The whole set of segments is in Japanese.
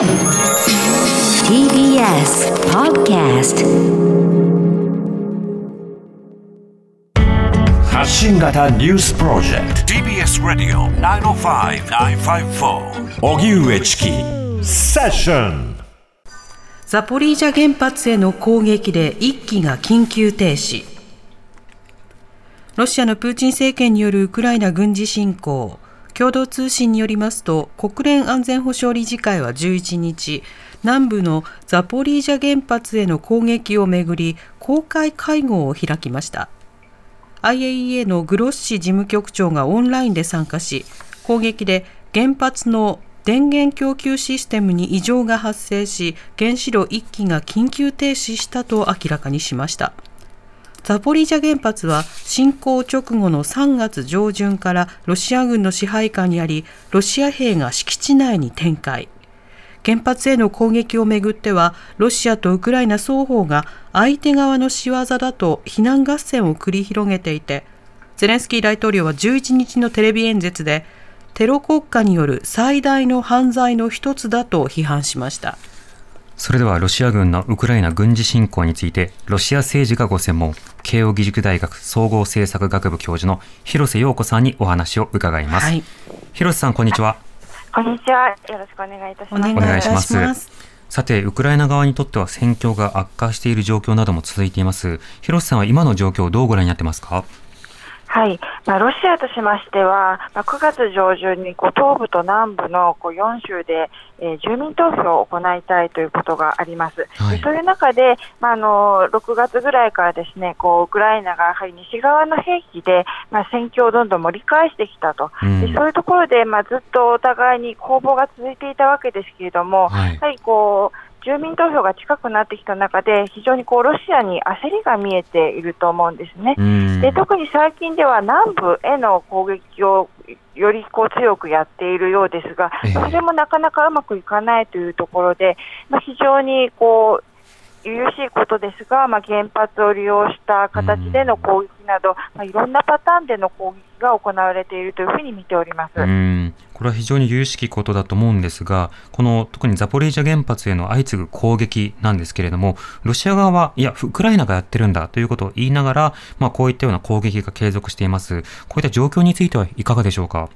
TBS Podcast 発信型ニュースプロジェクト。TBS ラディオ905-954おぎゅうえちきセッションザポリージャ原発への攻撃で一機が緊急停止。ロシアのプーチン政権によるウクライナ軍事侵攻共同通信によりますと国連安全保障理事会は11日南部のザポリージャ原発への攻撃をめぐり公開会合を開きました。IAEA のグロッシ事務局長がオンラインで参加し攻撃で原発の電源供給システムに異常が発生し原子炉1基が緊急停止したと明らかにしました。ザポリージャ原発は侵攻直後の3月上旬からロシア軍の支配下にありロシア兵が敷地内に展開。原発への攻撃をめぐってはロシアとウクライナ双方が相手側の仕業だと非難合戦を繰り広げていてゼレンスキー大統領は11日のテレビ演説でテロ国家による最大の犯罪の一つだと批判しました。それではロシア軍のウクライナ軍事侵攻についてロシア政治がご専門慶應義塾大学総合政策学部教授の広瀬陽子さんにお話を伺います、はい、広瀬さんこんにちは。こんにちは。よろしくお願いいたします。お願いします。さて、ウクライナ側にとっては戦況が悪化している状況なども続いています。広瀬さんは今の状況をどうご覧になってますか？はい、まあ、ロシアとしましては、まあ、9月上旬にこう東部と南部のこう4州で、えー、住民投票を行いたいということがあります。はい、そういう中で、まあ、あの6月ぐらいからですねこうウクライナがやはり西側の兵器で、まあ、戦況をどんどん盛り返してきたと、うん、でそういうところで、まあ、ずっとお互いに攻防が続いていたわけですけれども、はい、やはりこう住民投票が近くなってきた中で、非常にこうロシアに焦りが見えていると思うんですね。で特に最近では南部への攻撃をよりこう強くやっているようですが、それもなかなかうまくいかないというところで、まあ、非常にこう由々しいことですが、まあ、原発を利用した形での攻撃など、まあ、いろんなパターンでの攻撃が行われているというふうに見ておりますうんこれは非常に由々しきことだと思うんですが、この特にザポリージャ原発への相次ぐ攻撃なんですけれども、ロシア側は、いや、ウクライナがやってるんだということを言いながら、まあ、こういったような攻撃が継続しています。こういった状況についてはいかがでしょうか？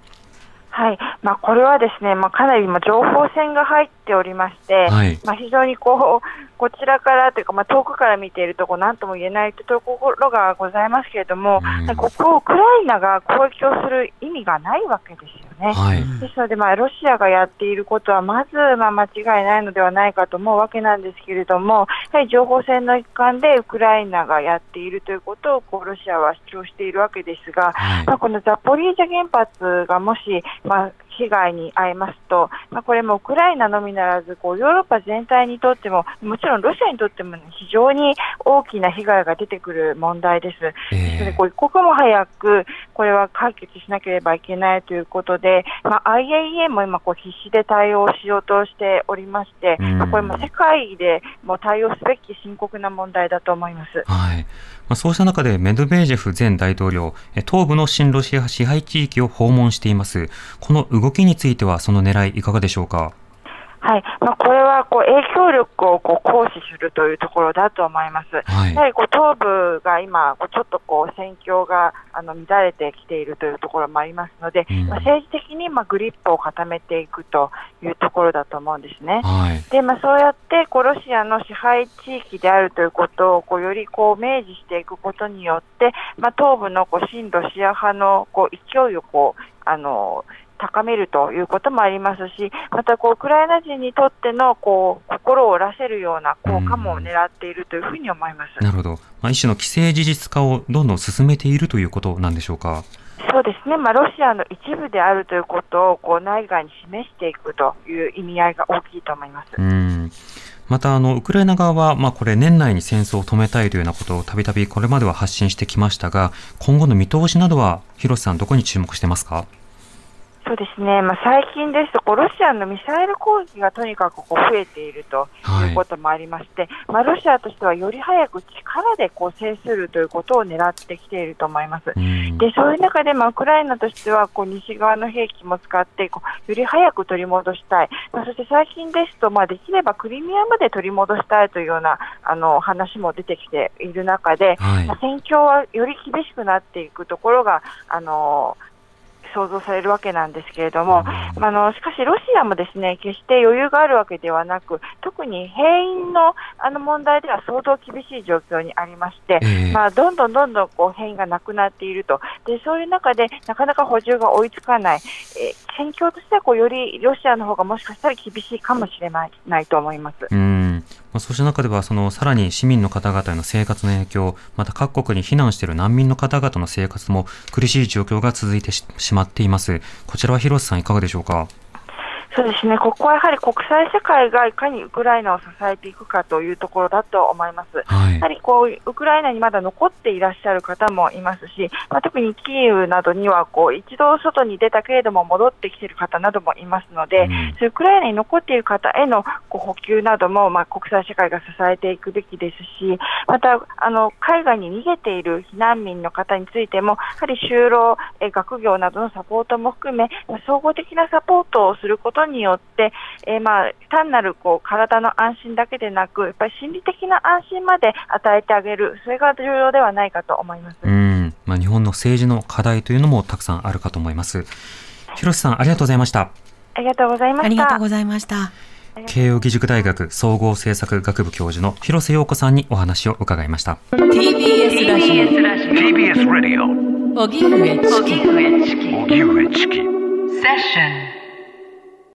はい。まあ、これはですね、まあ、かなり今、情報戦が入っておりまして、はい、まあ、非常にこうこちらからというか、まあ、遠くから見ているところ、なんとも言えないところがございますけれども、うん、ここをウクライナが攻撃をする意味がないわけですよね。はい、ですので、まあ、ロシアがやっていることは、まず、まあ、間違いないのではないかと思うわけなんですけれども、やはり情報戦の一環でウクライナがやっているということをこうロシアは主張しているわけですが、はい、まあ、このザポリージャ原発がもし、まあ、被害に遭いますと、まあ、これもウクライナのみならずこうヨーロッパ全体にとってももちろんロシアにとっても非常に大きな被害が出てくる問題です。えー、でこう一刻も早くこれは解決しなければいけないということで、まあ、IAEA も今こう必死で対応しようとしておりまして、まあ、これも世界でも対応すべき深刻な問題だと思います。はいまあ、そうした中でメドベージェフ前大統領、東部の親ロシア支配地域を訪問しています。この動きについては、その狙い、いかがでしょうか？はいまあ、これはこう影響力をこう行使するというところだと思います。はい、やはりこう東部が今、ちょっとこう戦況があの乱れてきているというところもありますので、うん、まあ、政治的にまあグリップを固めていくというところだと思うんですね。はい、でまあ、そうやってこうロシアの支配地域であるということをこうよりこう明示していくことによって、まあ、東部のこう親ロシア派のこう勢いをこうあの高めるということもありますし、またこうウクライナ人にとってのこう心を折らせるような効果も狙っているというふうに思います。なるほど。まあ、一種の既成事実化をどんどん進めているということなんでしょうか？そうですね、まあ、ロシアの一部であるということをこう内外に示していくという意味合いが大きいと思います。うんまたあのウクライナ側は、まあ、これ年内に戦争を止めたいというようなことをたびたびこれまでは発信してきましたが今後の見通しなどは広瀬さんどこに注目してますか？そうですね、まあ、最近ですとこう、ロシアのミサイル攻撃がとにかくこう増えているということもありまして、はい、まあ、ロシアとしてはより早く力でこう制するということを狙ってきていると思います。でそういう中で、まあ、ウクライナとしてはこう西側の兵器も使ってこうより早く取り戻したい、まあ、そして最近ですと、まあ、できればクリミアまで取り戻したいというようなあの話も出てきている中で、はい、まあ、戦況はより厳しくなっていくところがあの想像されるわけなんですけれども、あのしかし、ロシアもですね決して余裕があるわけではなく、特に兵員のあの問題では相当厳しい状況にありまして、えー、まあ、どんどんどんどんこう兵員がなくなっていると、でそういう中でなかなか補充が追いつかない、えー、戦況としてはこうよりロシアの方がもしかしたら厳しいかもしれないと思います。うんまあ、そうした中では、そのさらに市民の方々への生活の影響、また各国に避難している難民の方々の生活も苦しい状況が続いてしまっています。こちらは広瀬さんいかがでしょうか？そうですね、ここはやはり国際社会がいかにウクライナを支えていくかというところだと思います。はい、やはりこうウクライナにまだ残っていらっしゃる方もいますし、まあ、特にキーウなどにはこう一度外に出たけれども戻ってきている方などもいますので、うん、ウクライナに残っている方へのこう補給などもまあ国際社会が支えていくべきですし、またあの海外に逃げている避難民の方についても、やはり就労、え学業などのサポートも含め、総合的なサポートをすることによって、えー、まあ単なるこう体の安心だけでなく、やっぱり心理的な安心まで与えてあげる、それが重要ではないかと思います。うんまあ、日本の政治の課題というのもたくさんあるかと思います。広瀬さん、ありがとうございました。ありがとうございました。ありがとうございました。慶應義塾大学総合政策学部教授の広瀬陽子さんにお話を伺いました TBS ラジオ TBS ラジオ荻上チキ荻上チキセッション